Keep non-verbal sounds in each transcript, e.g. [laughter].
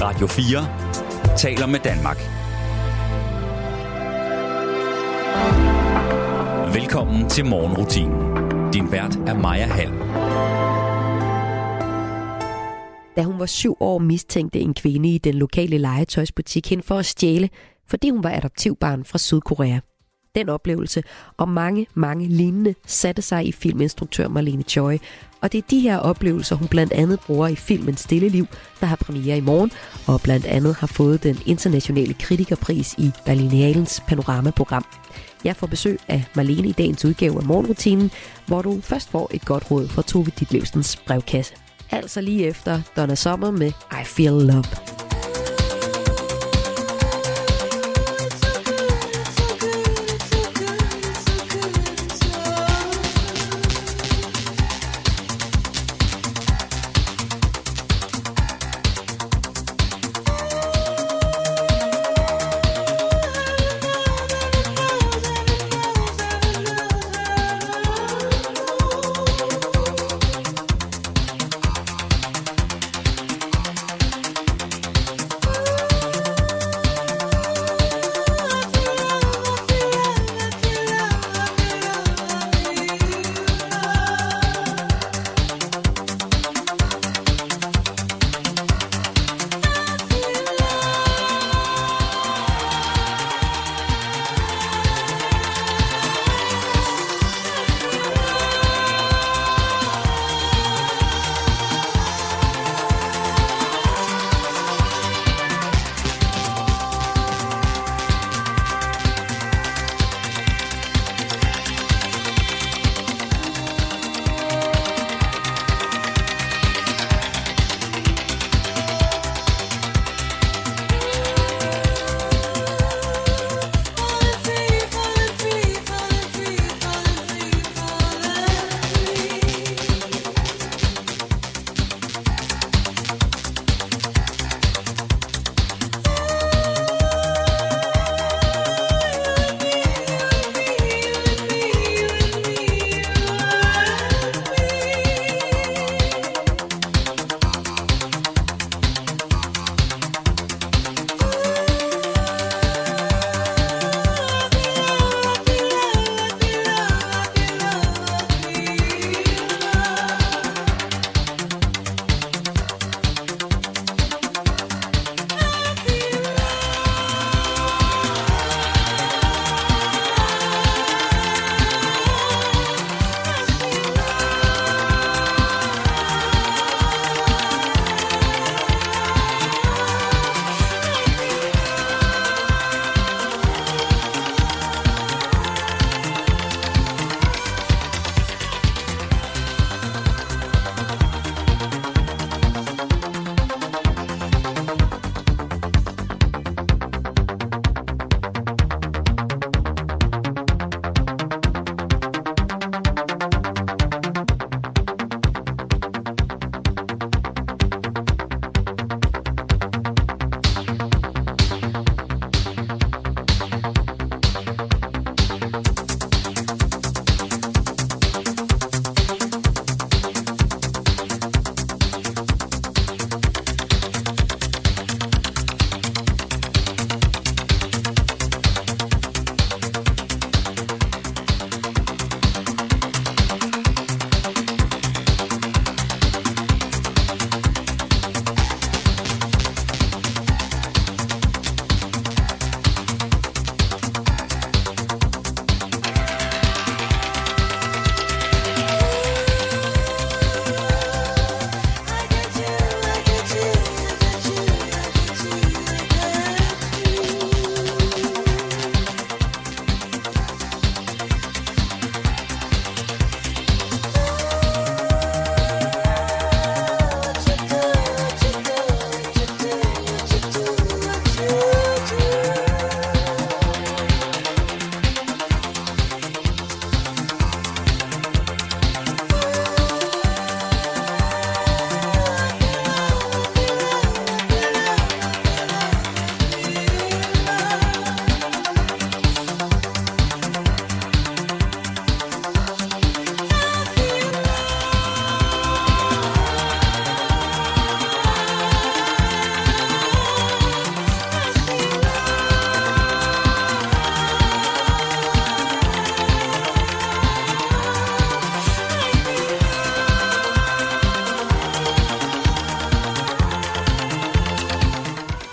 Radio 4 taler med Danmark. Velkommen til morgenrutinen. Din vært er Maja Hall. Da hun var syv år, mistænkte en kvinde i den lokale legetøjsbutik hende for at stjæle, fordi hun var adoptivbarn fra Sydkorea. Den oplevelse og mange, mange lignende satte sig i filminstruktør Marlene Choi. Og det er de her oplevelser, hun blandt andet bruger i filmen Stille Liv, der har premiere i morgen, og blandt andet har fået den internationale kritikerpris i Berlinalens panoramaprogram. Jeg får besøg af Marlene i dagens udgave af Morgenrutinen, hvor du først får et godt råd fra Tove Ditlevsens brevkasse. Altså lige efter Donna Summer med I Feel Love.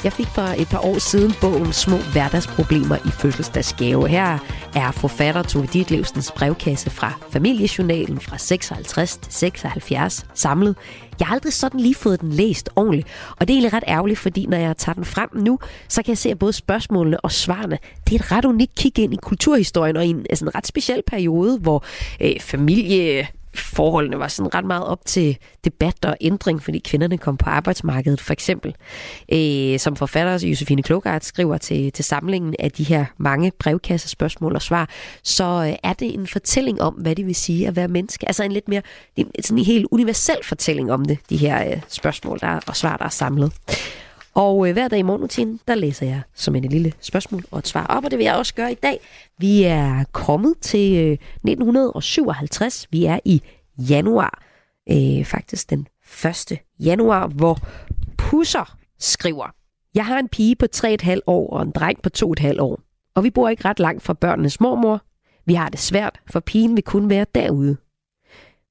Jeg fik for et par år siden bogen Små hverdagsproblemer i fødselsdagsgave. Her er forfatter Tove Ditlevsens brevkasse fra familiejournalen fra 56 til 76 samlet. Jeg har aldrig sådan lige fået den læst ordentligt, og det er egentlig ret ærgerligt, fordi når jeg tager den frem nu, så kan jeg se, at både spørgsmålene og svarene, det er et ret unikt kig ind i kulturhistorien og i en, altså en ret speciel periode, hvor øh, familie forholdene var sådan ret meget op til debat og ændring, fordi kvinderne kom på arbejdsmarkedet, for eksempel. Øh, som forfatter Josefine Klogart skriver til, til samlingen af de her mange brevkasser, spørgsmål og svar, så øh, er det en fortælling om, hvad det vil sige at være menneske. Altså en lidt mere, en, sådan en helt universel fortælling om det, de her øh, spørgsmål der, og svar, der er samlet. Og øh, hver dag i morgenrutinen, der læser jeg som en lille spørgsmål og et svar op, og det vil jeg også gøre i dag. Vi er kommet til øh, 1957. Vi er i januar, øh, faktisk den 1. januar, hvor Pusser skriver, Jeg har en pige på 3,5 år og en dreng på 2,5 år, og vi bor ikke ret langt fra børnenes mormor. Vi har det svært, for pigen vil kun være derude.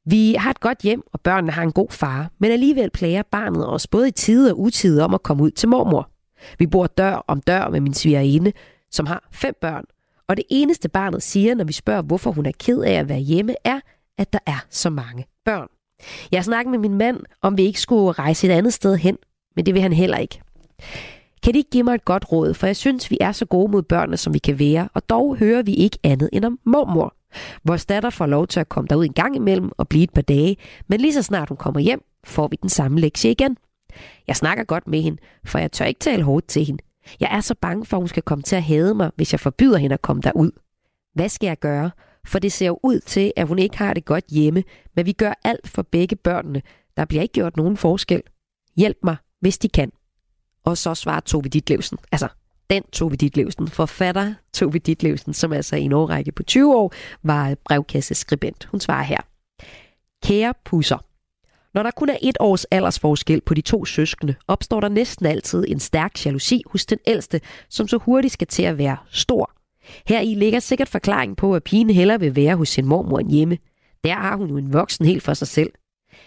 Vi har et godt hjem, og børnene har en god far, men alligevel plager barnet os både i tide og utide om at komme ud til mormor. Vi bor dør om dør med min svigerinde, som har fem børn, og det eneste barnet siger, når vi spørger, hvorfor hun er ked af at være hjemme, er, at der er så mange børn. Jeg snakker med min mand, om vi ikke skulle rejse et andet sted hen, men det vil han heller ikke. Kan de ikke give mig et godt råd, for jeg synes, vi er så gode mod børnene, som vi kan være, og dog hører vi ikke andet end om mormor. Vores datter får lov til at komme derud en gang imellem og blive et par dage, men lige så snart hun kommer hjem, får vi den samme lektie igen. Jeg snakker godt med hende, for jeg tør ikke tale hårdt til hende. Jeg er så bange for, at hun skal komme til at hade mig, hvis jeg forbyder hende at komme derud. Hvad skal jeg gøre? For det ser jo ud til, at hun ikke har det godt hjemme, men vi gør alt for begge børnene. Der bliver ikke gjort nogen forskel. Hjælp mig, hvis de kan. Og så svarer Tove Ditlevsen. Altså, den Tove Ditlevsen, forfatter Tove Ditlevsen, som altså i en årrække på 20 år var brevkasseskribent. Hun svarer her. Kære pusser, når der kun er et års aldersforskel på de to søskende, opstår der næsten altid en stærk jalousi hos den ældste, som så hurtigt skal til at være stor. Her i ligger sikkert forklaring på, at pigen hellere vil være hos sin mormor end hjemme. Der har hun jo en voksen helt for sig selv.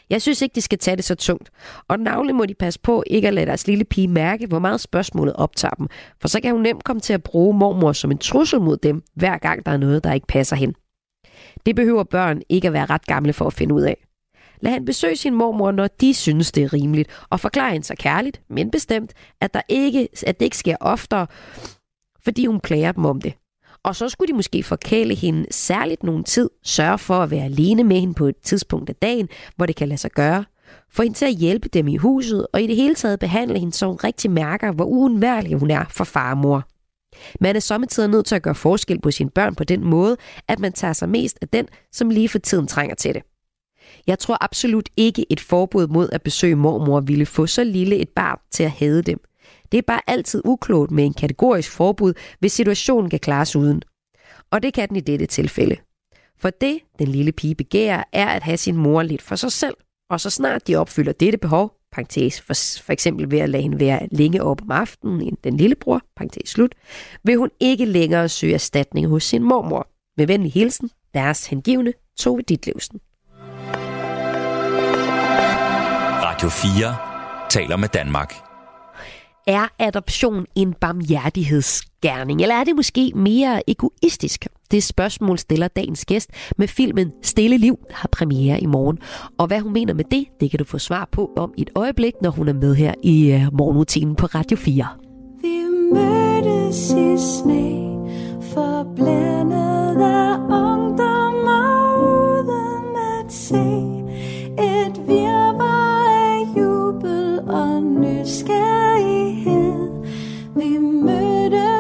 Jeg synes ikke, de skal tage det så tungt. Og navnlig må de passe på ikke at lade deres lille pige mærke, hvor meget spørgsmålet optager dem. For så kan hun nemt komme til at bruge mormor som en trussel mod dem, hver gang der er noget, der ikke passer hen. Det behøver børn ikke at være ret gamle for at finde ud af. Lad han besøge sin mormor, når de synes, det er rimeligt, og forklare hende så kærligt, men bestemt, at, der ikke, at det ikke sker oftere, fordi hun klager dem om det. Og så skulle de måske forkæle hende særligt nogen tid, sørge for at være alene med hende på et tidspunkt af dagen, hvor det kan lade sig gøre. Få hende til at hjælpe dem i huset, og i det hele taget behandle hende, så hun rigtig mærker, hvor uundværlig hun er for far og mor. Man er sommetider nødt til at gøre forskel på sine børn på den måde, at man tager sig mest af den, som lige for tiden trænger til det. Jeg tror absolut ikke et forbud mod at besøge mormor ville få så lille et barn til at hade dem – det er bare altid uklogt med en kategorisk forbud, hvis situationen kan klares uden. Og det kan den i dette tilfælde. For det, den lille pige begærer, er at have sin mor lidt for sig selv. Og så snart de opfylder dette behov, parentes, for, for eksempel ved at lade hende være længe op om aftenen end den lillebror, parentes slut, vil hun ikke længere søge erstatning hos sin mormor. Med venlig hilsen, deres hengivne Tove Ditlevsen. Radio 4 taler med Danmark. Er adoption en barmhjertighedsgerning, eller er det måske mere egoistisk? Det spørgsmål stiller dagens gæst med filmen Stille Liv, der har premiere i morgen. Og hvad hun mener med det, det kan du få svar på om et øjeblik, når hun er med her i øh, morgenrutinen på Radio 4. Vi mødtes i sne, forblændet af år.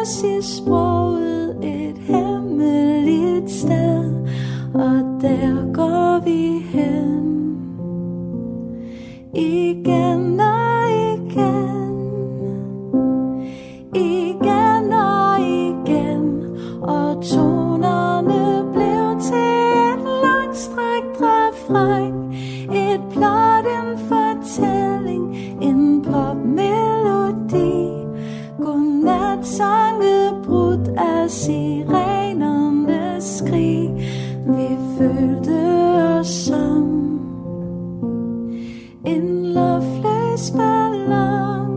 Mødtes i sproget et hemmeligt sted Og der går vi hen. Igen og igen. Igen og igen. Og tonerne blev til et langstrækt refræn Et plot, en fortælling, en popmelodi. Godnat sange af sirenernes skrig. Vi følte os som en luftløs ballon.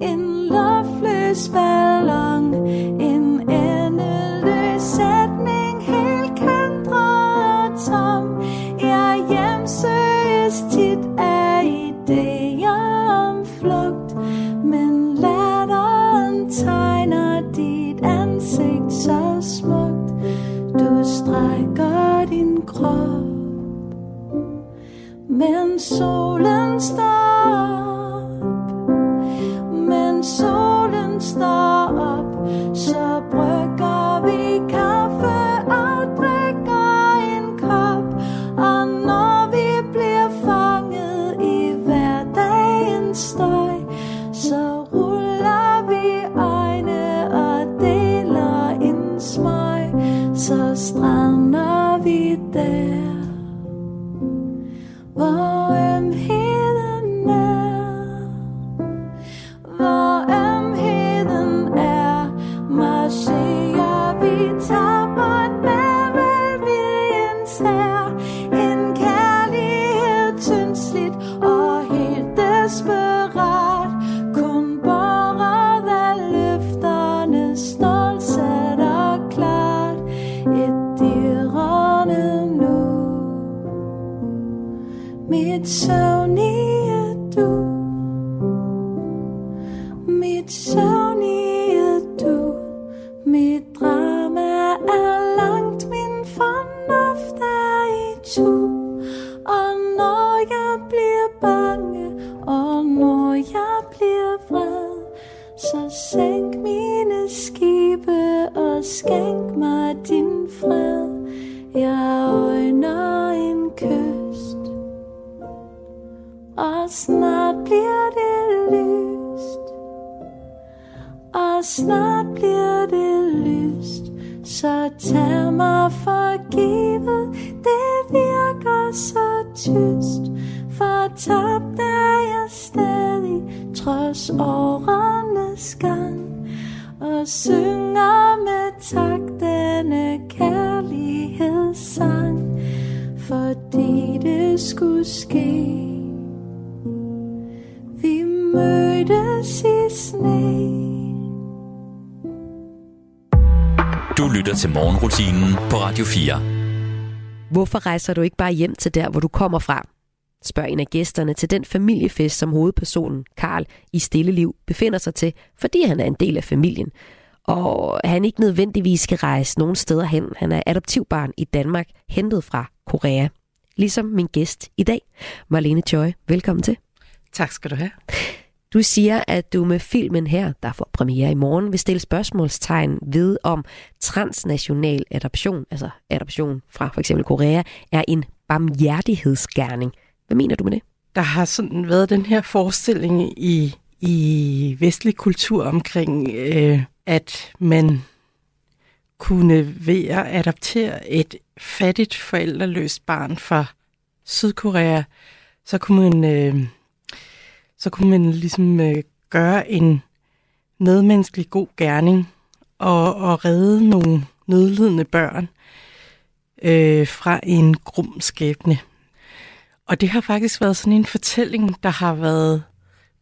En luftløs ballon. Og skænk mig din fred. Jeg øjner en kyst og snart bliver det lyst. Og snart bliver det lyst Så tag mig for givet. Det virker så tyst For tabt er jeg stadig Trods året. Og synger med tak Denne kærlighedssang Fordi det skulle ske vi mødtes i sne. Du lytter til morgenrutinen på Radio 4. Hvorfor rejser du ikke bare hjem til der, hvor du kommer fra? Spørg en af gæsterne til den familiefest, som hovedpersonen Karl i Stilleliv befinder sig til, fordi han er en del af familien. Og han ikke nødvendigvis skal rejse nogen steder hen. Han er adoptivbarn i Danmark, hentet fra Korea. Ligesom min gæst i dag, Marlene Joy. Velkommen til. Tak skal du have. Du siger, at du med filmen her, der får premiere i morgen, vil stille spørgsmålstegn ved, om transnational adoption, altså adoption fra for eksempel Korea, er en barmhjertighedsgerning. Hvad mener du med det? Der har sådan været den her forestilling i, i vestlig kultur omkring, øh, at man kunne ved at adoptere et fattigt forældreløst barn fra Sydkorea, så kunne man, øh, så kunne man ligesom øh, gøre en medmenneskelig god gerning og, og redde nogle nødlidende børn øh, fra en grum skæbne. Og det har faktisk været sådan en fortælling, der har været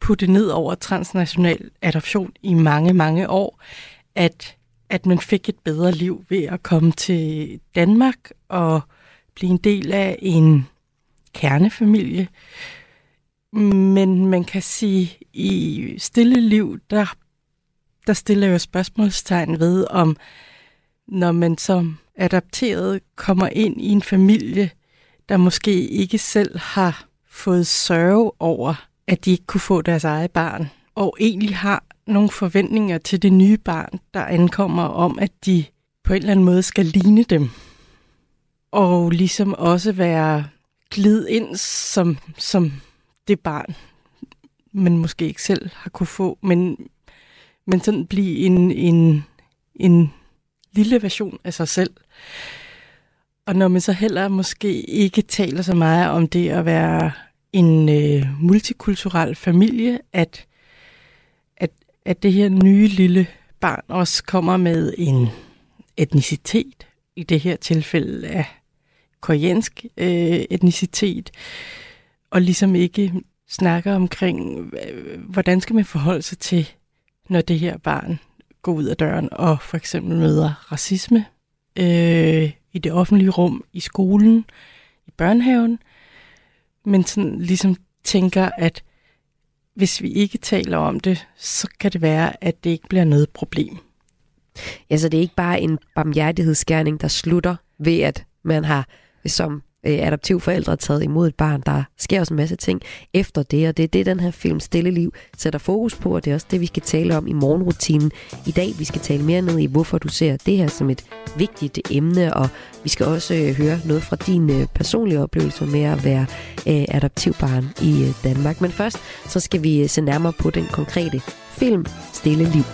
puttet ned over transnational adoption i mange, mange år, at, at man fik et bedre liv ved at komme til Danmark og blive en del af en kernefamilie. Men man kan sige, i stille liv, der, der stiller jo spørgsmålstegn ved, om når man som adopteret kommer ind i en familie, der måske ikke selv har fået sørge over, at de ikke kunne få deres eget barn, og egentlig har nogle forventninger til det nye barn, der ankommer om, at de på en eller anden måde skal ligne dem. Og ligesom også være glid ind som, som det barn, man måske ikke selv har kunne få, men, men sådan blive en, en, en lille version af sig selv. Og når man så heller måske ikke taler så meget om det at være en øh, multikulturel familie, at, at, at det her nye lille barn også kommer med en etnicitet, i det her tilfælde af koreansk øh, etnicitet, og ligesom ikke snakker omkring, øh, hvordan skal man forholde sig til, når det her barn går ud af døren og for eksempel møder racisme øh, i det offentlige rum, i skolen, i børnehaven, men sådan ligesom tænker, at hvis vi ikke taler om det, så kan det være, at det ikke bliver noget problem. Altså det er ikke bare en barmhjertighedsgerning, der slutter ved, at man har som øh, adoptivforældre taget imod et barn. Der sker også en masse ting efter det, og det er det, den her film Stille Liv sætter fokus på, og det er også det, vi skal tale om i morgenrutinen i dag. Vi skal tale mere ned i, hvorfor du ser det her som et vigtigt emne, og vi skal også øh, høre noget fra din øh, personlige oplevelse med at være øh, adoptivbarn i øh, Danmark. Men først, så skal vi øh, se nærmere på den konkrete film Stille Liv.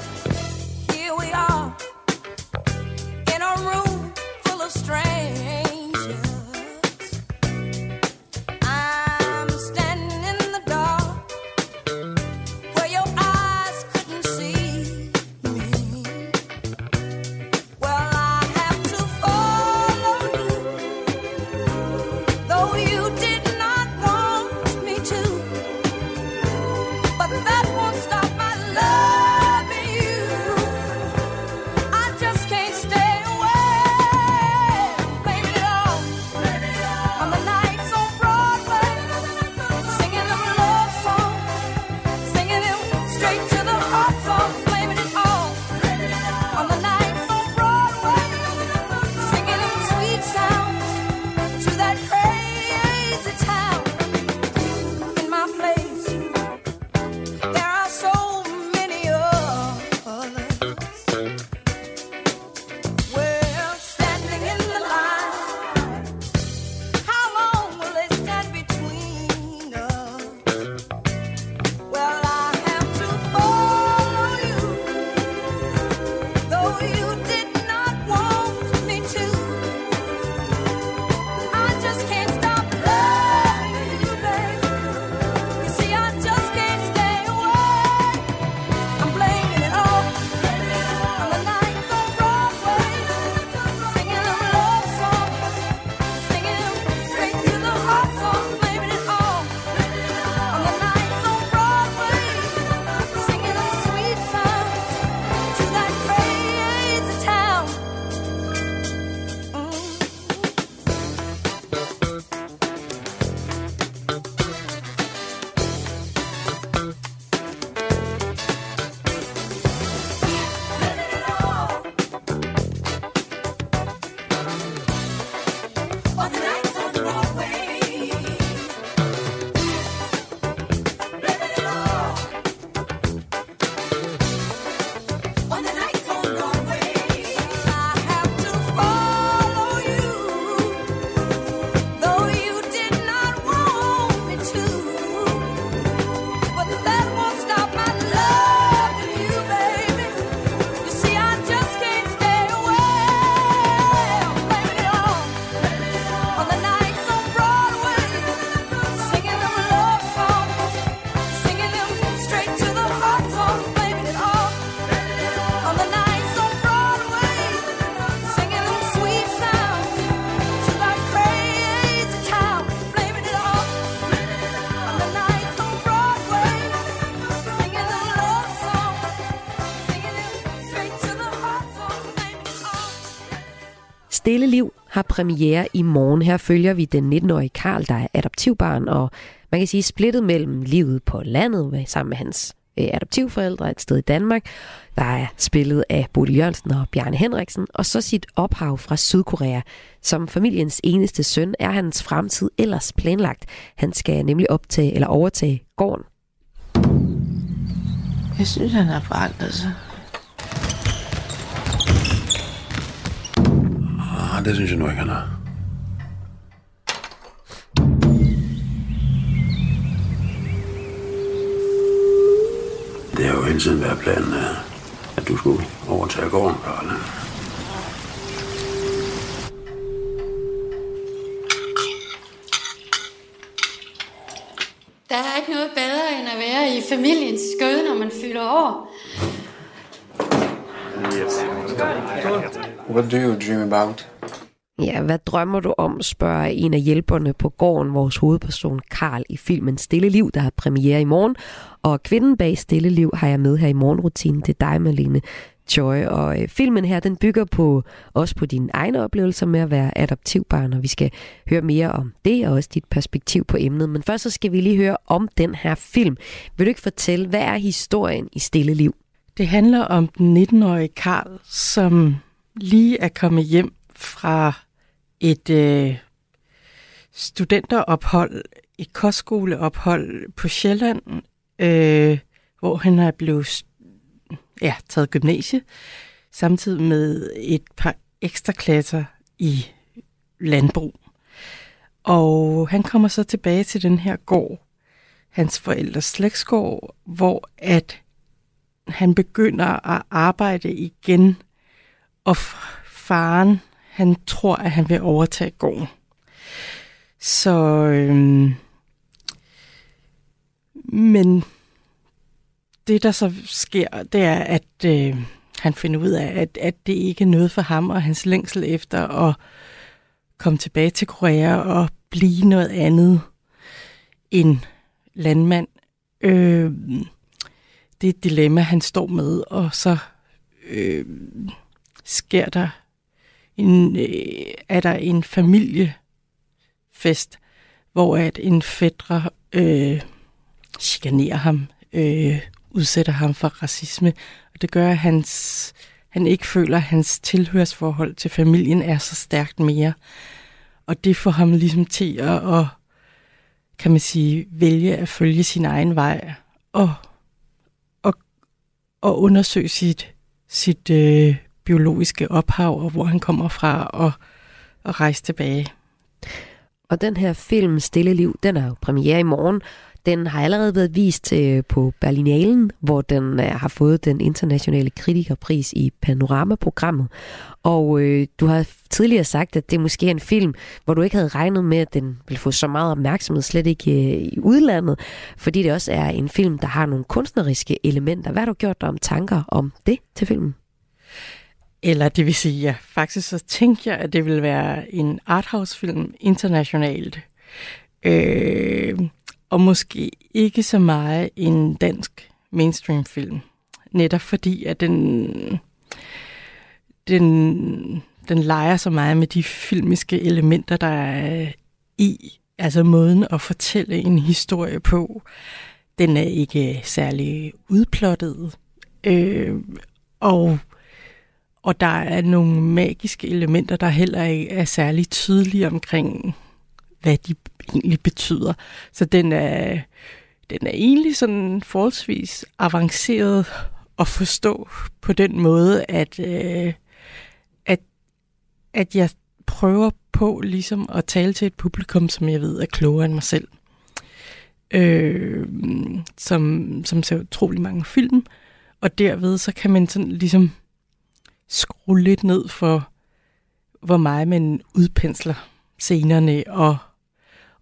Stille Liv har premiere i morgen. Her følger vi den 19-årige Karl, der er adoptivbarn, og man kan sige splittet mellem livet på landet med- sammen med hans øh, adoptivforældre et sted i Danmark, der er spillet af Bodil Jørgensen og Bjarne Henriksen, og så sit ophav fra Sydkorea. Som familiens eneste søn er hans fremtid ellers planlagt. Han skal nemlig optage eller overtage gården. Jeg synes, han har forandret sig. Ah, det synes jeg nu ikke, han er. Det har jo hele tiden været planen, at- at du skulle overtage gården, Karla. Der er ikke noget bedre end at være i familiens skød, når man fylder år. What do you dream about? Ja, hvad drømmer du om, spørger en af hjælperne på gården, vores hovedperson Karl i filmen Stille Liv, der har premiere i morgen. Og kvinden bag Stille Liv har jeg med her i morgenrutinen. Det er dig, Malene Joy. Og øh, filmen her, den bygger på også på dine egne oplevelser med at være adoptivbarn, og vi skal høre mere om det, og også dit perspektiv på emnet. Men først så skal vi lige høre om den her film. Vil du ikke fortælle, hvad er historien i Stille Liv? Det handler om den 19-årige Karl, som lige er kommet hjem fra et øh, studenterophold, et kostskoleophold på Sjælland, øh, hvor han er blevet ja, taget gymnasie, samtidig med et par ekstra klasser i landbrug. Og han kommer så tilbage til den her gård, hans forældres slægtsgård, hvor at han begynder at arbejde igen, og faren, han tror, at han vil overtage gården. Så, øhm, men det, der så sker, det er, at øh, han finder ud af, at, at det ikke er noget for ham, og hans længsel efter at komme tilbage til Korea og blive noget andet end landmand. Øh, det er et dilemma, han står med, og så øh, sker der en, øh, er der en familiefest, hvor at en fædre øh, chikanerer ham, øh, udsætter ham for racisme, og det gør, at hans, han ikke føler, at hans tilhørsforhold til familien er så stærkt mere. Og det får ham ligesom til at, at kan man sige, vælge at følge sin egen vej og, og undersøge sit, sit øh, biologiske ophav, og hvor han kommer fra, og, og rejse tilbage. Og den her film, Stille Liv, den er jo premiere i morgen. Den har allerede været vist øh, på Berlinalen, hvor den øh, har fået den internationale kritikerpris i Panorama-programmet. Og øh, du har tidligere sagt, at det måske er en film, hvor du ikke havde regnet med, at den ville få så meget opmærksomhed, slet ikke øh, i udlandet, fordi det også er en film, der har nogle kunstneriske elementer. Hvad har du gjort dig om tanker om det til filmen? Eller det vil sige, ja, faktisk så tænkte jeg, at det ville være en arthouse-film internationalt. Øh, og måske ikke så meget en dansk mainstream-film. Netop fordi, at den, den, den leger så meget med de filmiske elementer, der er i. Altså måden at fortælle en historie på. Den er ikke særlig udplottet. Øh, og og der er nogle magiske elementer, der heller ikke er særlig tydelige omkring, hvad de egentlig betyder. Så den er, den er egentlig sådan forholdsvis avanceret at forstå på den måde, at, øh, at, at jeg prøver på ligesom at tale til et publikum, som jeg ved er klogere end mig selv. Øh, som, som ser utrolig mange film, og derved så kan man sådan ligesom skrue lidt ned for, hvor meget man udpensler scenerne, og,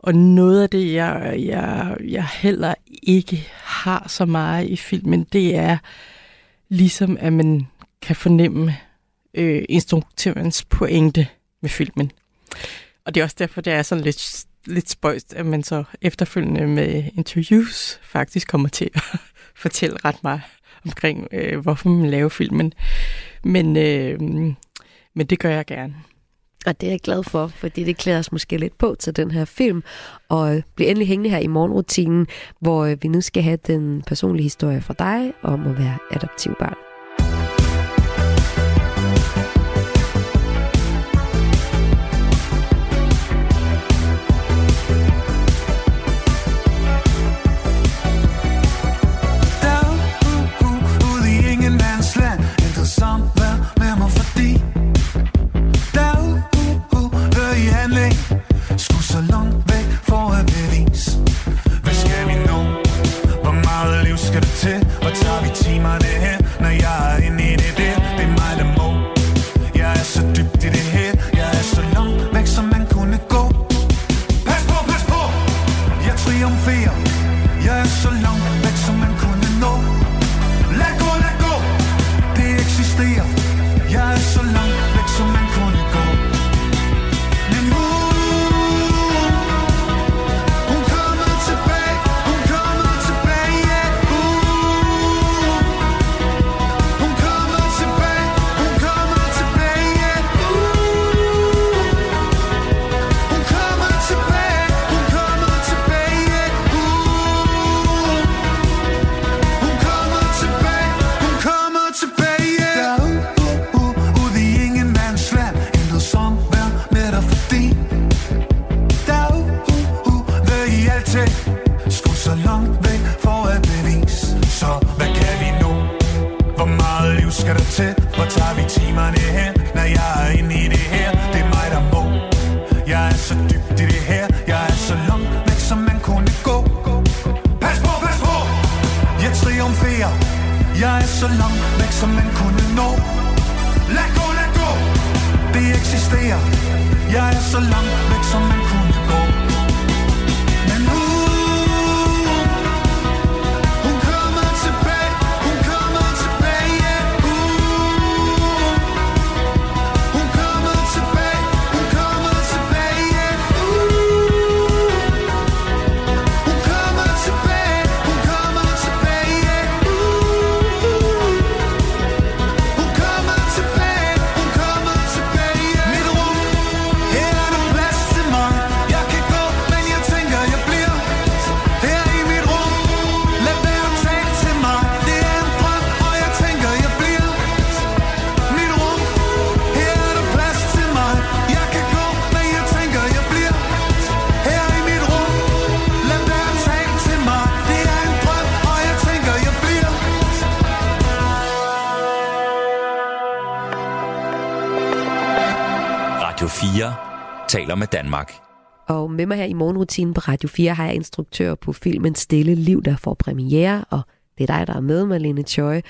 og noget af det, jeg, jeg, jeg heller ikke har så meget i filmen, det er ligesom, at man kan fornemme øh, instruktørens pointe med filmen. Og det er også derfor, det er sådan lidt, lidt spøjst, at man så efterfølgende med interviews faktisk kommer til at [laughs] fortælle ret meget omkring, øh, hvorfor man laver filmen. Men, øh, men det gør jeg gerne. Og det er jeg glad for, fordi det klæder os måske lidt på til den her film. Og bliver endelig hængende her i morgenrutinen, hvor øh, vi nu skal have den personlige historie fra dig om at være adoptivbarn. Er så dybt i det her. Jeg er så langt væk som man kunne gå. Pas på, pas på! Jeg triumferer. Jeg er så langt væk som man kunne nå. Lad gå, lad gå! Det eksisterer. Jeg er så langt væk som man kunne gå. Taler med Danmark. Og med mig her i morgenrutinen på Radio 4 har jeg instruktør på filmen Stille Liv, der får premiere, og det er dig, der er med, Marlene Choi.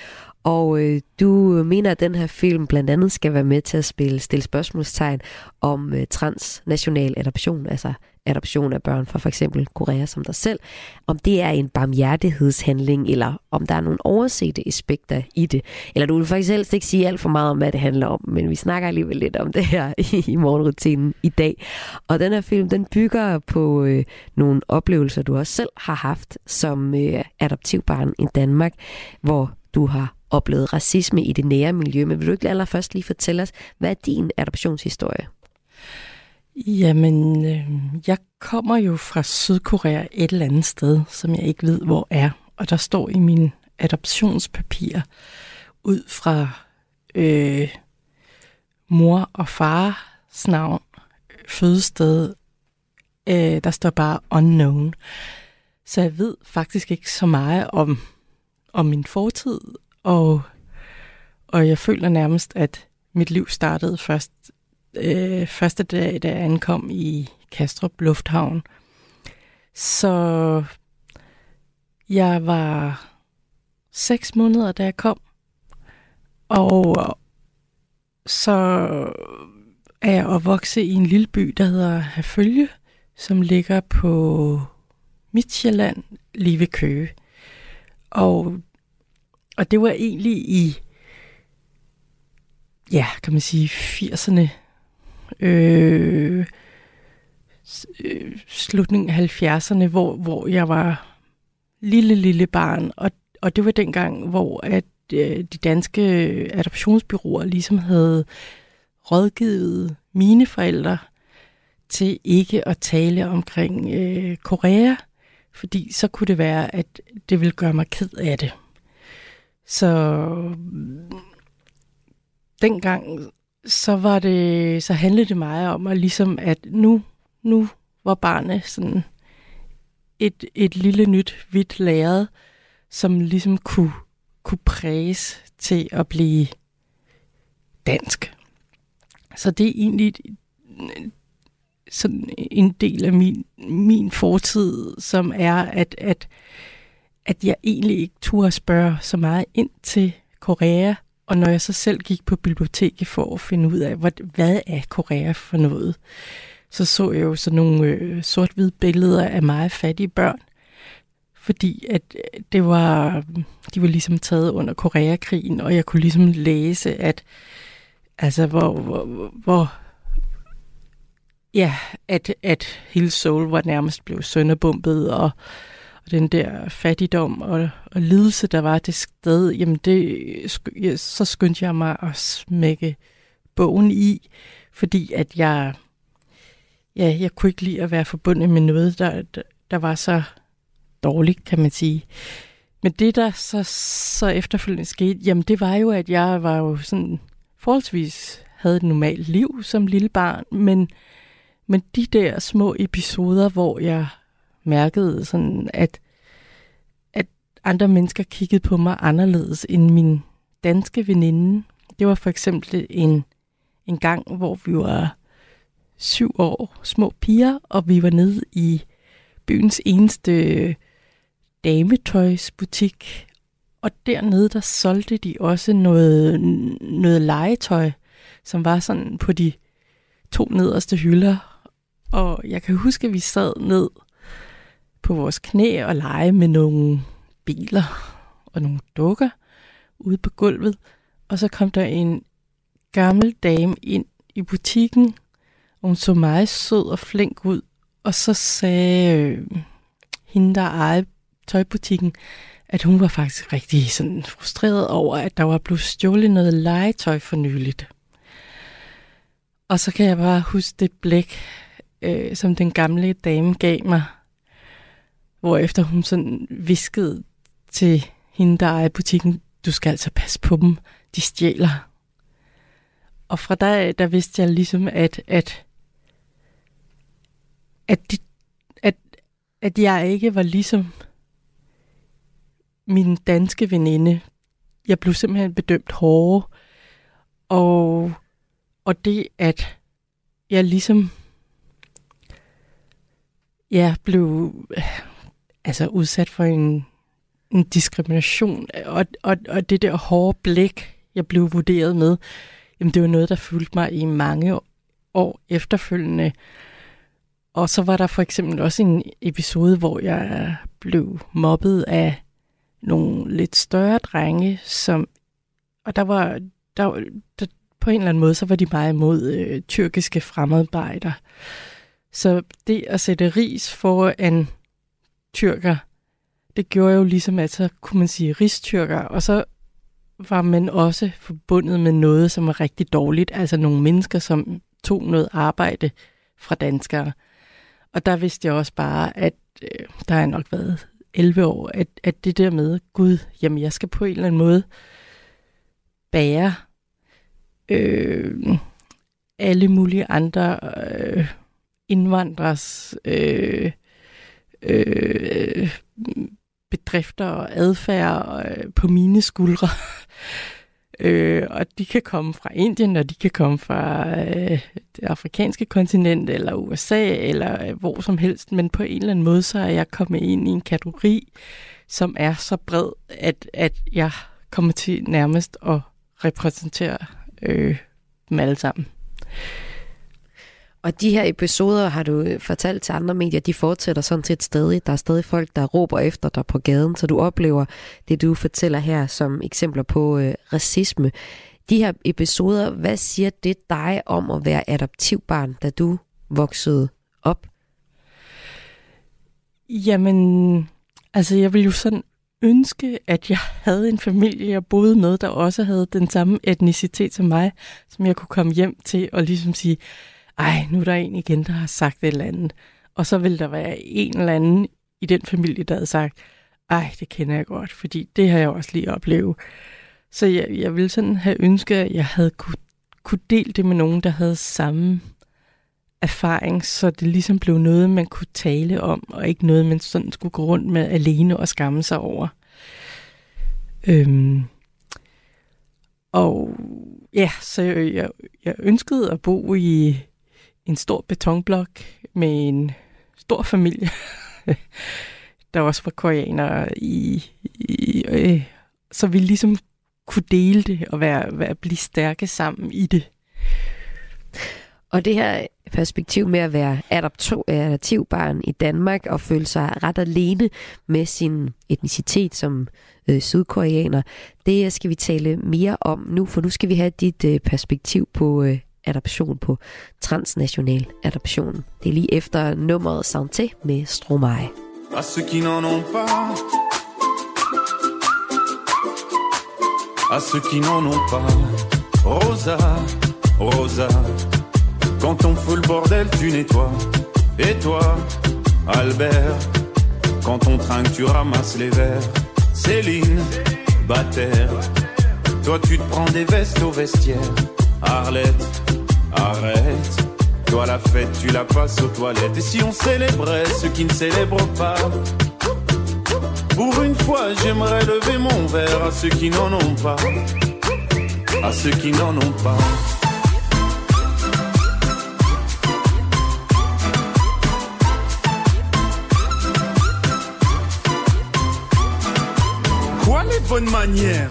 Og øh, du mener, at den her film blandt andet skal være med til at spille stille spørgsmålstegn om øh, transnational adoption, altså adoption af børn fra for eksempel Korea som dig selv, om det er en barmhjertighedshandling, eller om der er nogle oversete aspekter i det. Eller du vil faktisk helst ikke sige alt for meget om, hvad det handler om, men vi snakker alligevel lidt om det her i, i morgenrutinen i dag. Og den her film, den bygger på øh, nogle oplevelser, du også selv har haft som øh, adoptivbarn i Danmark, hvor du har oplevet racisme i det nære miljø. Men vil du ikke allerførst lige fortælle os, hvad er din adoptionshistorie? Jamen, øh, jeg kommer jo fra Sydkorea et eller andet sted, som jeg ikke ved, hvor er. Og der står i min adoptionspapir ud fra øh, mor og fars navn, fødested, øh, der står bare unknown. Så jeg ved faktisk ikke så meget om, om min fortid, og, og jeg føler nærmest, at mit liv startede først øh, første dag, da jeg ankom i Kastrup Lufthavn. Så jeg var seks måneder, da jeg kom. Og så er jeg opvokset i en lille by, der hedder Herfølge, som ligger på Midtjylland, lige ved Køge. Og, og det var egentlig i, ja, kan man sige, 80'erne, øh, øh, slutningen af 70'erne, hvor, hvor jeg var lille, lille barn. Og, og det var dengang, hvor at øh, de danske adoptionsbyråer ligesom havde rådgivet mine forældre til ikke at tale omkring øh, Korea, fordi så kunne det være, at det ville gøre mig ked af det. Så mm, dengang så var det, så handlede det meget om at ligesom, at nu, nu var barnet sådan et, et lille nyt hvidt lærred, som ligesom kunne, kunne præges til at blive dansk. Så det er egentlig sådan en del af min, min fortid, som er, at, at, at jeg egentlig ikke turde spørge så meget ind til Korea, og når jeg så selv gik på biblioteket for at finde ud af, hvad, hvad er Korea for noget, så så jeg jo sådan nogle øh, sort-hvide billeder af meget fattige børn, fordi at øh, det var, de var ligesom taget under Koreakrigen, og jeg kunne ligesom læse, at altså, hvor, hvor, hvor ja, at, at hele Seoul var nærmest blevet sønderbumpet, og, og den der fattigdom og, og lidelse, der var det sted, jamen det, ja, så skyndte jeg mig at smække bogen i, fordi at jeg, ja, jeg kunne ikke lide at være forbundet med noget, der, der, der var så dårligt, kan man sige. Men det, der så, så efterfølgende skete, jamen det var jo, at jeg var jo sådan forholdsvis havde et normalt liv som lille barn, men, men de der små episoder, hvor jeg mærkede sådan, at, at andre mennesker kiggede på mig anderledes end min danske veninde. Det var for eksempel en, en gang, hvor vi var syv år små piger, og vi var nede i byens eneste dametøjsbutik. Og dernede, der solgte de også noget, noget legetøj, som var sådan på de to nederste hylder. Og jeg kan huske, at vi sad ned på vores knæ og lege med nogle biler og nogle dukker ude på gulvet. Og så kom der en gammel dame ind i butikken, og hun så meget sød og flink ud. Og så sagde øh, hende, der ejede tøjbutikken, at hun var faktisk rigtig sådan frustreret over, at der var blevet stjålet noget legetøj for nyligt. Og så kan jeg bare huske det blik, øh, som den gamle dame gav mig, hvor efter hun sådan viskede til hende, der i butikken, du skal altså passe på dem, de stjæler. Og fra der, der vidste jeg ligesom, at, at, at, de, at, at jeg ikke var ligesom min danske veninde. Jeg blev simpelthen bedømt hårdere. Og, og det, at jeg ligesom jeg blev øh, altså udsat for en, en diskrimination, og, og, og det der hårde blik, jeg blev vurderet med, jamen det var noget, der fulgte mig i mange år efterfølgende. Og så var der for eksempel også en episode, hvor jeg blev mobbet af nogle lidt større drenge, som, og der var, der, der, på en eller anden måde, så var de meget imod øh, tyrkiske fremmedarbejdere. Så det at sætte ris for en tyrker, det gjorde jo ligesom, at så kunne man sige ristyrker, og så var man også forbundet med noget, som var rigtig dårligt, altså nogle mennesker, som tog noget arbejde fra danskere. Og der vidste jeg også bare, at øh, der har nok været 11 år, at, at det der med, gud, jamen jeg skal på en eller anden måde bære øh, alle mulige andre øh, indvandrers øh, øh, bedrifter og adfærd øh, på mine skuldre. [laughs] øh, og de kan komme fra Indien, og de kan komme fra øh, det afrikanske kontinent, eller USA, eller øh, hvor som helst. Men på en eller anden måde, så er jeg kommet ind i en kategori, som er så bred, at, at jeg kommer til nærmest at repræsentere øh, dem alle sammen. Og de her episoder, har du øh, fortalt til andre medier, de fortsætter sådan set stadig. Der er stadig folk, der råber efter dig på gaden, så du oplever det, du fortæller her som eksempler på øh, racisme. De her episoder, hvad siger det dig om at være adoptivbarn, da du voksede op? Jamen, altså jeg ville jo sådan ønske, at jeg havde en familie, jeg boede med, der også havde den samme etnicitet som mig, som jeg kunne komme hjem til og ligesom sige, ej, nu er der en igen, der har sagt et eller andet. Og så vil der være en eller anden i den familie, der havde sagt, ej, det kender jeg godt, fordi det har jeg også lige oplevet. Så jeg, jeg ville sådan have ønsket, at jeg havde kunne, kunne dele det med nogen, der havde samme erfaring, så det ligesom blev noget, man kunne tale om, og ikke noget, man sådan skulle gå rundt med alene og skamme sig over. Øhm, og ja, så jeg, jeg ønskede at bo i en stor betonblok med en stor familie, [laughs] der også var koreanere i, i øh, så vi ligesom kunne dele det og være, være, blive stærke sammen i det. Og det her perspektiv med at være øh, adoptivbarn i Danmark og føle sig ret alene med sin etnicitet som øh, sydkoreaner, det skal vi tale mere om nu, for nu skal vi have dit øh, perspektiv på øh, adoption, på transnational adoption. Det er lige efter nummeret Santé med Stromae. À ceux qui n'en ont pas, à ceux qui n'en ont pas, Rosa, Rosa, quand on fout le bordel, tu nettoies. Et toi, Albert, quand on trinque, tu ramasses les verres. Céline, Bataire, toi tu te prends des vestes au vestiaire. Arlette, arrête. Toi la fête, tu la passes aux toilettes. Et si on célébrait ceux qui ne célèbrent pas? Pour une fois, j'aimerais lever mon verre à ceux qui n'en ont pas. À ceux qui n'en ont pas. Quoi les bonnes manières?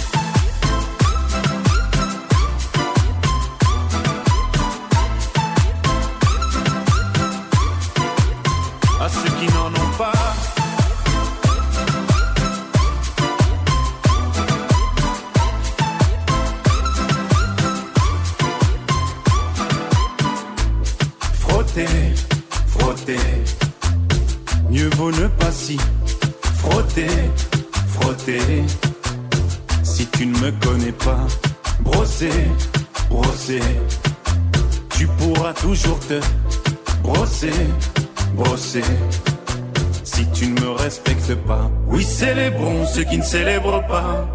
Ceux qui ne célèbrent pas.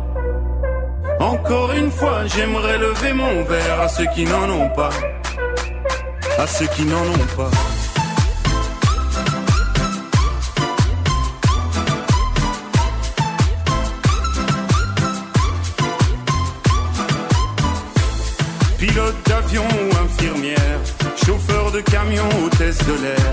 Encore une fois, j'aimerais lever mon verre à ceux qui n'en ont pas. À ceux qui n'en ont pas. Pilote d'avion ou infirmière, chauffeur de camion, hôtesse de l'air,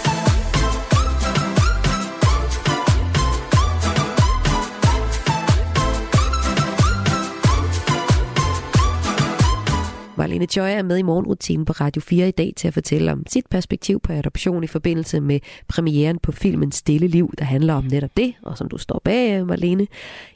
Marlene Joy er med i morgenrutinen på Radio 4 i dag til at fortælle om sit perspektiv på adoption i forbindelse med premieren på filmen Stille Liv, der handler om netop det, og som du står bag, øh, Marlene.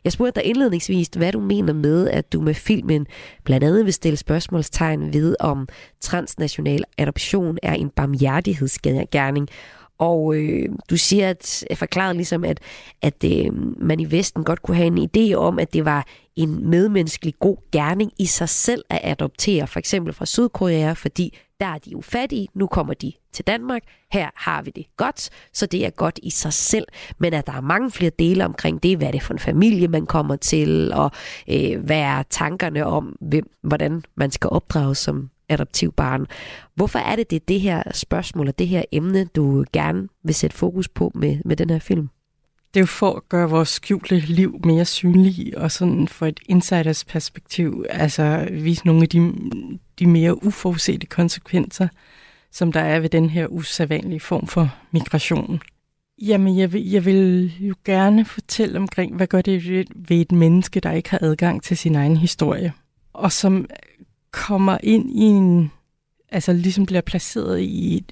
Jeg spurgte dig indledningsvis, hvad du mener med, at du med filmen blandt andet vil stille spørgsmålstegn ved, om transnational adoption er en barmhjertighedsgerning, og øh, du siger, at jeg forklarede ligesom, at, at øh, man i Vesten godt kunne have en idé om, at det var en medmenneskelig god gerning i sig selv at adoptere, for eksempel fra Sydkorea, fordi der er de jo fattige, nu kommer de til Danmark, her har vi det godt, så det er godt i sig selv. Men at der er mange flere dele omkring det, hvad er det for en familie, man kommer til, og øh, hvad er tankerne om, hvem, hvordan man skal opdrages som adoptivbarn. Hvorfor er det, det er det her spørgsmål og det her emne, du gerne vil sætte fokus på med, med den her film? Det er jo for at gøre vores skjulte liv mere synlige, og sådan for et insiders perspektiv, altså vise nogle af de, de mere uforudsete konsekvenser, som der er ved den her usædvanlige form for migration. Jamen, jeg vil, jeg vil jo gerne fortælle omkring, hvad gør det ved- ved et menneske, der ikke har adgang til sin egen historie, og som kommer ind i en, altså ligesom bliver placeret i et,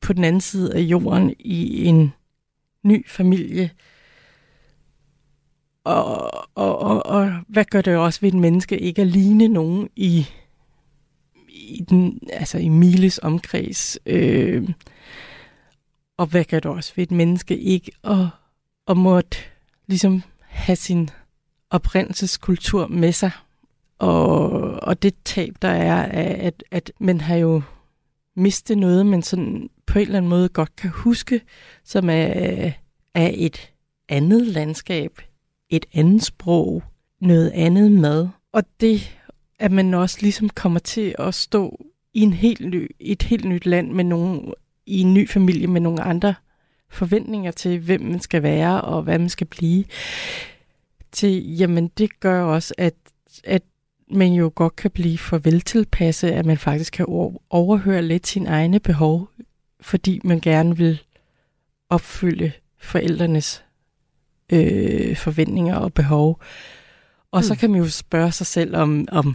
på den anden side af jorden i en ny familie. Og, og, og, og hvad gør det også ved et menneske ikke at ligne nogen i, i, den, altså i Miles omkreds? Øh, og hvad gør det også ved et menneske ikke at, at måtte ligesom have sin oprindelseskultur med sig? Og, og det tab, der er, at, at man har jo mistet noget, man sådan på en eller anden måde godt kan huske, som er, er et andet landskab, et andet sprog, noget andet mad. Og det, at man også ligesom kommer til at stå i en helt ny, et helt nyt land med nogen, i en ny familie med nogle andre forventninger til, hvem man skal være og hvad man skal blive. Til, jamen det gør også, at, at man jo godt kan blive for veltilpasset, at man faktisk kan over- overhøre lidt sine egne behov, fordi man gerne vil opfylde forældrenes øh, forventninger og behov. Og så Mm. kan man jo spørge sig selv om, om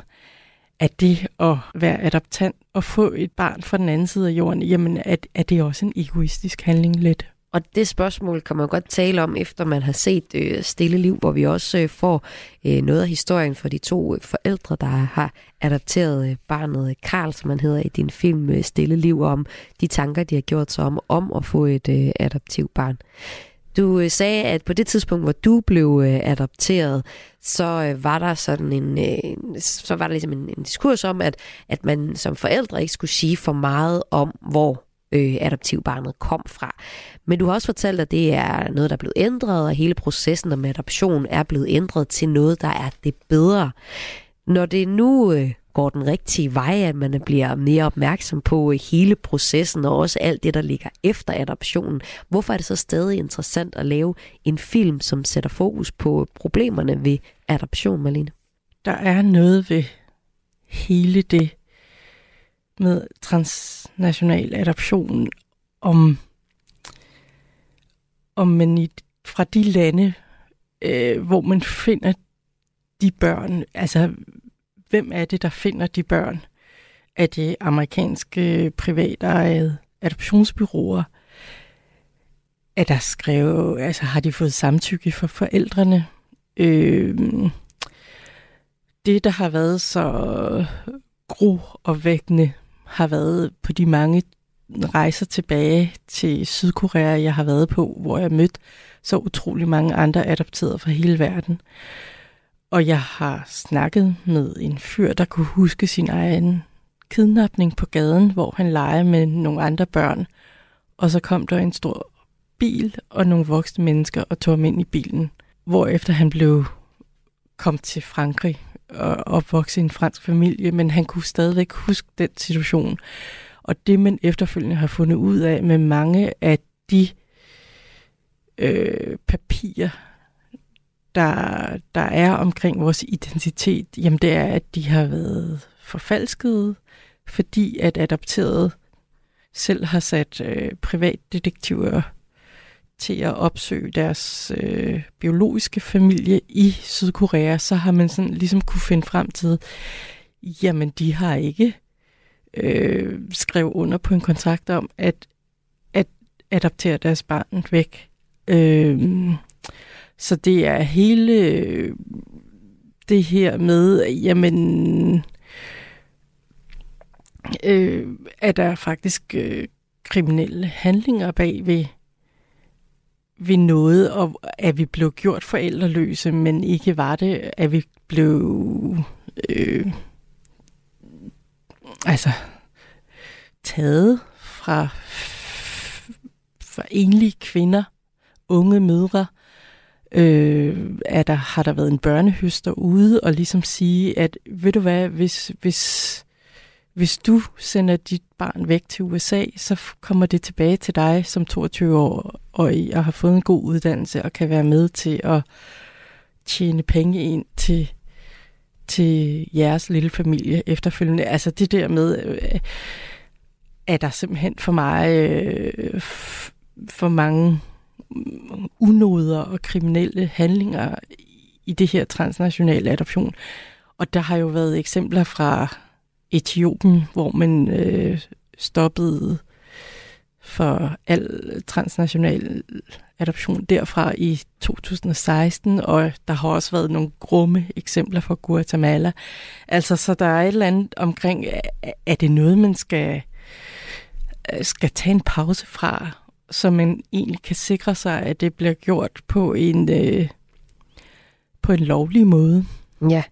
er det at være adoptant og få et barn fra den anden side af jorden, jamen er, er det også en egoistisk handling lidt? Og det spørgsmål kan man godt tale om, efter man har set øh, Stille Liv, hvor vi også øh, får øh, noget af historien for de to øh, forældre, der har adopteret øh, barnet øh, Karl, som han hedder i din film øh, Stille Liv, om de tanker, de har gjort sig om, om at få et øh, adoptivbarn. Du øh, sagde, at på det tidspunkt, hvor du blev øh, adopteret, så øh, var der sådan en, øh, så var der ligesom en, en diskurs om, at, at man som forældre ikke skulle sige for meget om, hvor øh, adoptivbarnet kom fra. Men du har også fortalt, at det er noget, der er blevet ændret, og hele processen om adoption er blevet ændret til noget, der er det bedre. Når det nu øh, går den rigtige vej, at man bliver mere opmærksom på øh, hele processen og også alt det, der ligger efter adoptionen, hvorfor er det så stadig interessant at lave en film, som sætter fokus på problemerne ved adoption, Malene? Der er noget ved hele det med transnational adoption, om, om man i, fra de lande, øh, hvor man finder de børn, altså hvem er det, der finder de børn? Er det amerikanske privatejede adoptionsbyråer? Er der skrevet, altså har de fået samtykke fra forældrene? Øh, det, der har været så gro og vækkende, har været på de mange rejser tilbage til Sydkorea, jeg har været på, hvor jeg mødte så utrolig mange andre adopterede fra hele verden. Og jeg har snakket med en fyr, der kunne huske sin egen kidnapning på gaden, hvor han legede med nogle andre børn. Og så kom der en stor bil og nogle voksne mennesker og tog ham ind i bilen. Hvorefter han blev kom til Frankrig at opvokse i en fransk familie, men han kunne stadigvæk huske den situation. Og det, man efterfølgende har fundet ud af med mange af de øh, papirer, der, der er omkring vores identitet, jamen det er, at de har været forfalskede, fordi at adopteret selv har sat øh, privatdetektiver til at opsøge deres øh, biologiske familie i Sydkorea, så har man sådan ligesom kunne finde frem til, jamen de har ikke øh, skrevet under på en kontrakt om at, at adoptere deres barn væk. Øh, så det er hele øh, det her med, jamen, øh, er der faktisk øh, kriminelle handlinger bag ved, vi nåede, og at vi blev gjort forældreløse, men ikke var det, at vi blev øh, altså taget fra, fra enlige kvinder, unge mødre, øh, er der, har der været en børnehøster ude og ligesom sige, at ved du hvad, hvis, hvis, hvis du sender dit barn væk til USA, så kommer det tilbage til dig som 22 år og, og har fået en god uddannelse og kan være med til at tjene penge ind til, til jeres lille familie efterfølgende. Altså det der med, øh, er der simpelthen for mig øh, for mange unoder og kriminelle handlinger i det her transnationale adoption. Og der har jo været eksempler fra Etiopien, hvor man øh, stoppede for al transnational adoption derfra i 2016, og der har også været nogle grumme eksempler fra Guatemala. Altså, så der er et eller andet omkring, er- det noget, man skal, øh, skal tage en pause fra, så man egentlig kan sikre sig, at det bliver gjort på en, øh, på en lovlig måde. Ja,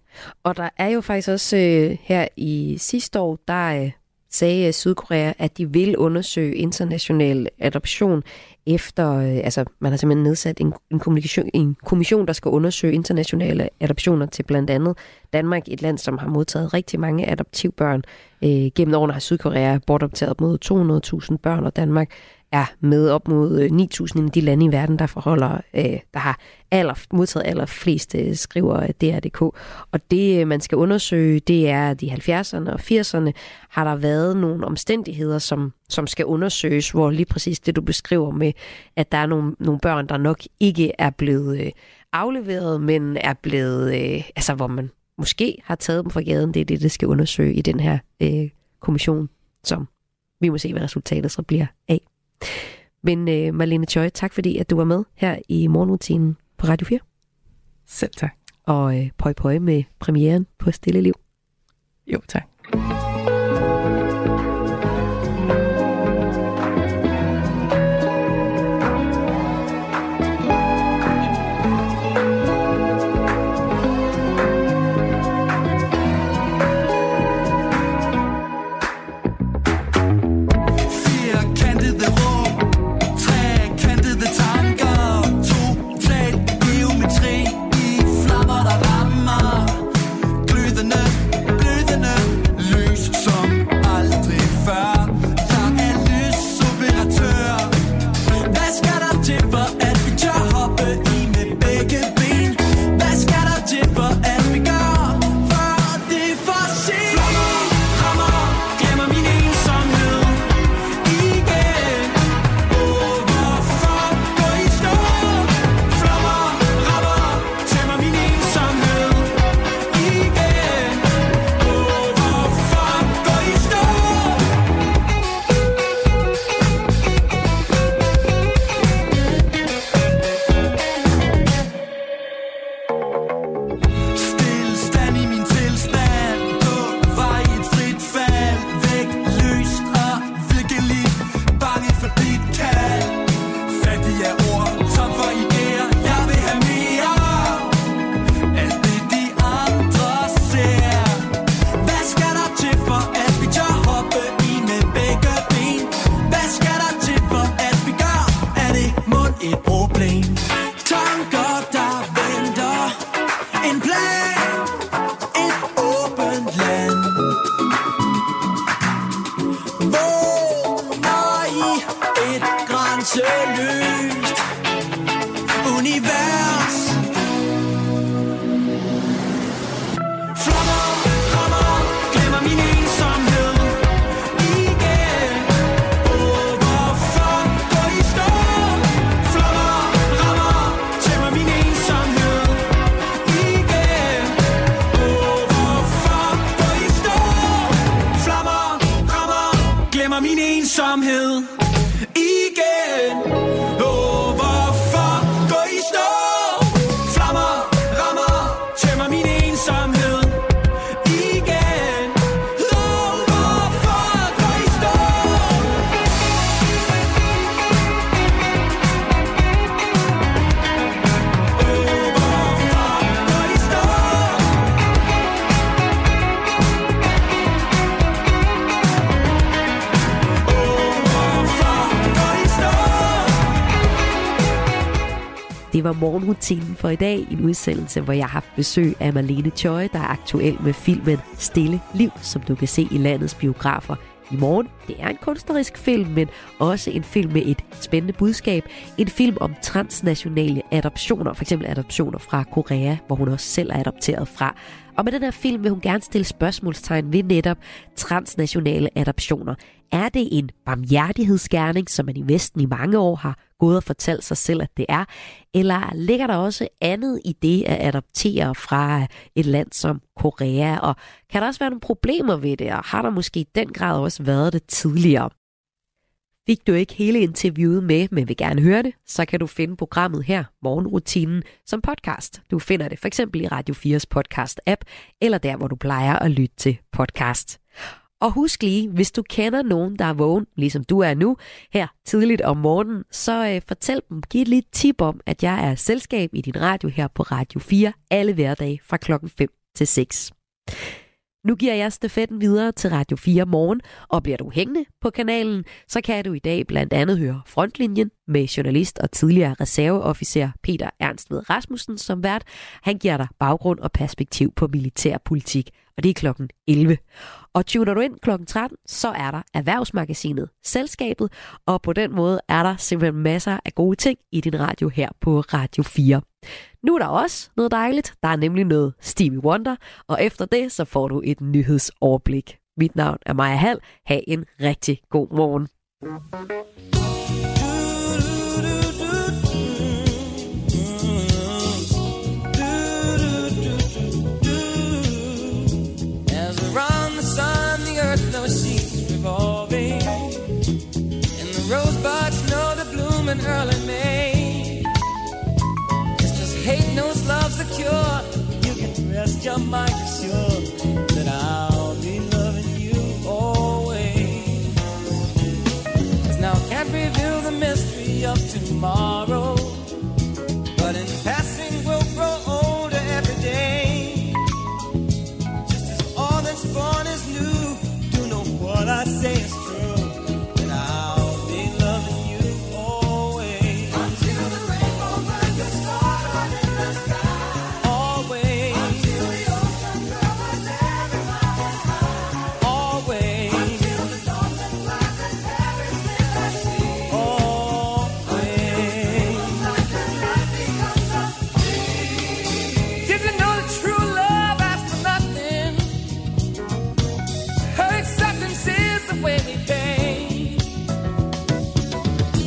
og der er jo faktisk også øh, her i sidste år, der øh, sagde øh, Sydkorea, at de vil undersøge international adoption efter, øh, altså man har simpelthen nedsat en, en, kommunikation, en kommission, der skal undersøge internationale adoptioner til blandt andet Danmark, et land, som har modtaget rigtig mange adoptivbørn. Øh, gennem årene har Sydkorea bortoptaget op mod 200.000 børn, og Danmark er med op mod øh, 9.000 i de lande i verden, der forholder, øh, der har aller, modtaget allerflest, øh, skriver øh, DR.dk. Og det, øh, man skal undersøge, det er at de 70'erne og 80'erne, har der været nogle omstændigheder, som, som skal undersøges, hvor lige præcis det, du beskriver med, at der er nogle, nogle børn, der nok ikke er blevet øh, afleveret, men er blevet, øh, altså hvor man måske har taget dem fra gaden. Det er det, det skal undersøge i den her øh, kommission, som vi må se, hvad resultatet så bliver af. Men øh, Marlene Choi, tak fordi, at du var med her i morgenrutinen på Radio 4. Selv tak. Og øh, pøj pøj med premieren på Stille Liv. Jo, tak. Det var morgenrutinen for i dag. En udsendelse, hvor jeg har haft besøg af Marlene Choi, der er aktuel med filmen Stille Liv, som du kan se i landets biografer i morgen. Det er en kunstnerisk film, men også en film med et spændende budskab. En film om transnationale adoptioner, f.eks. adoptioner fra Korea, hvor hun også selv er adopteret fra. Og med den her film vil hun gerne stille spørgsmålstegn ved netop transnationale adoptioner. Er det en barmhjertighedsgerning, som man i Vesten i mange år har gået og fortalt sig selv, at det er? Eller ligger der også andet i det at adoptere fra et land som Korea? Og kan der også være nogle problemer ved det? Og har der måske i den grad også været det tidligere? Fik du ikke hele interviewet med, men vil gerne høre det, så kan du finde programmet her, Morgenrutinen, som podcast. Du finder det for eksempel i Radio 4's podcast-app, eller der, hvor du plejer at lytte til podcast. Og husk lige, hvis du kender nogen, der er vågen, ligesom du er nu, her tidligt om morgenen, så øh, fortæl dem, giv et lille tip om, at jeg er selskab i din radio her på Radio 4, alle hverdage fra klokken 5 til 6. Nu giver jeg stafetten videre til Radio 4 morgen, og bliver du hængende på kanalen, så kan du i dag blandt andet høre Frontlinjen med journalist og tidligere reserveofficer Peter Ernst ved Rasmussen som vært. Han giver dig baggrund og perspektiv på militærpolitik, og det er klokken 11. Og tuner du ind klokken 13, så er der Erhvervsmagasinet Selskabet, og på den måde er der simpelthen masser af gode ting i din radio her på Radio 4. Nu er der også noget dejligt. Der er nemlig noget Stevie Wonder, og efter det så får du et nyhedsoverblik. Mit navn er Maja Hall. Ha' en rigtig god morgen. early Hate knows love's the cure. You can rest your mind assured that I'll be loving you always. Cause now I can't reveal the mystery of tomorrow. But in passing, we'll grow older every day. Just as all that's born is new, do know what I say is true.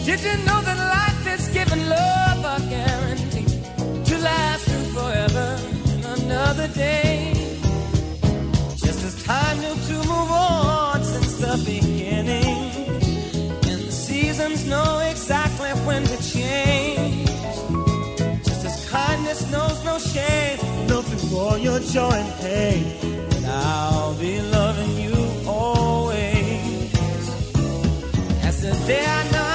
Did you know that life is giving love a guarantee to last through forever another day? Just as time knew to move on since the beginning, and the seasons know exactly when to change. Just as kindness knows no shame, nothing for your joy and pain. But I'll be loving you always. As the day I know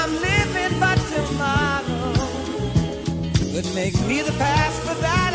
makes me the past, for that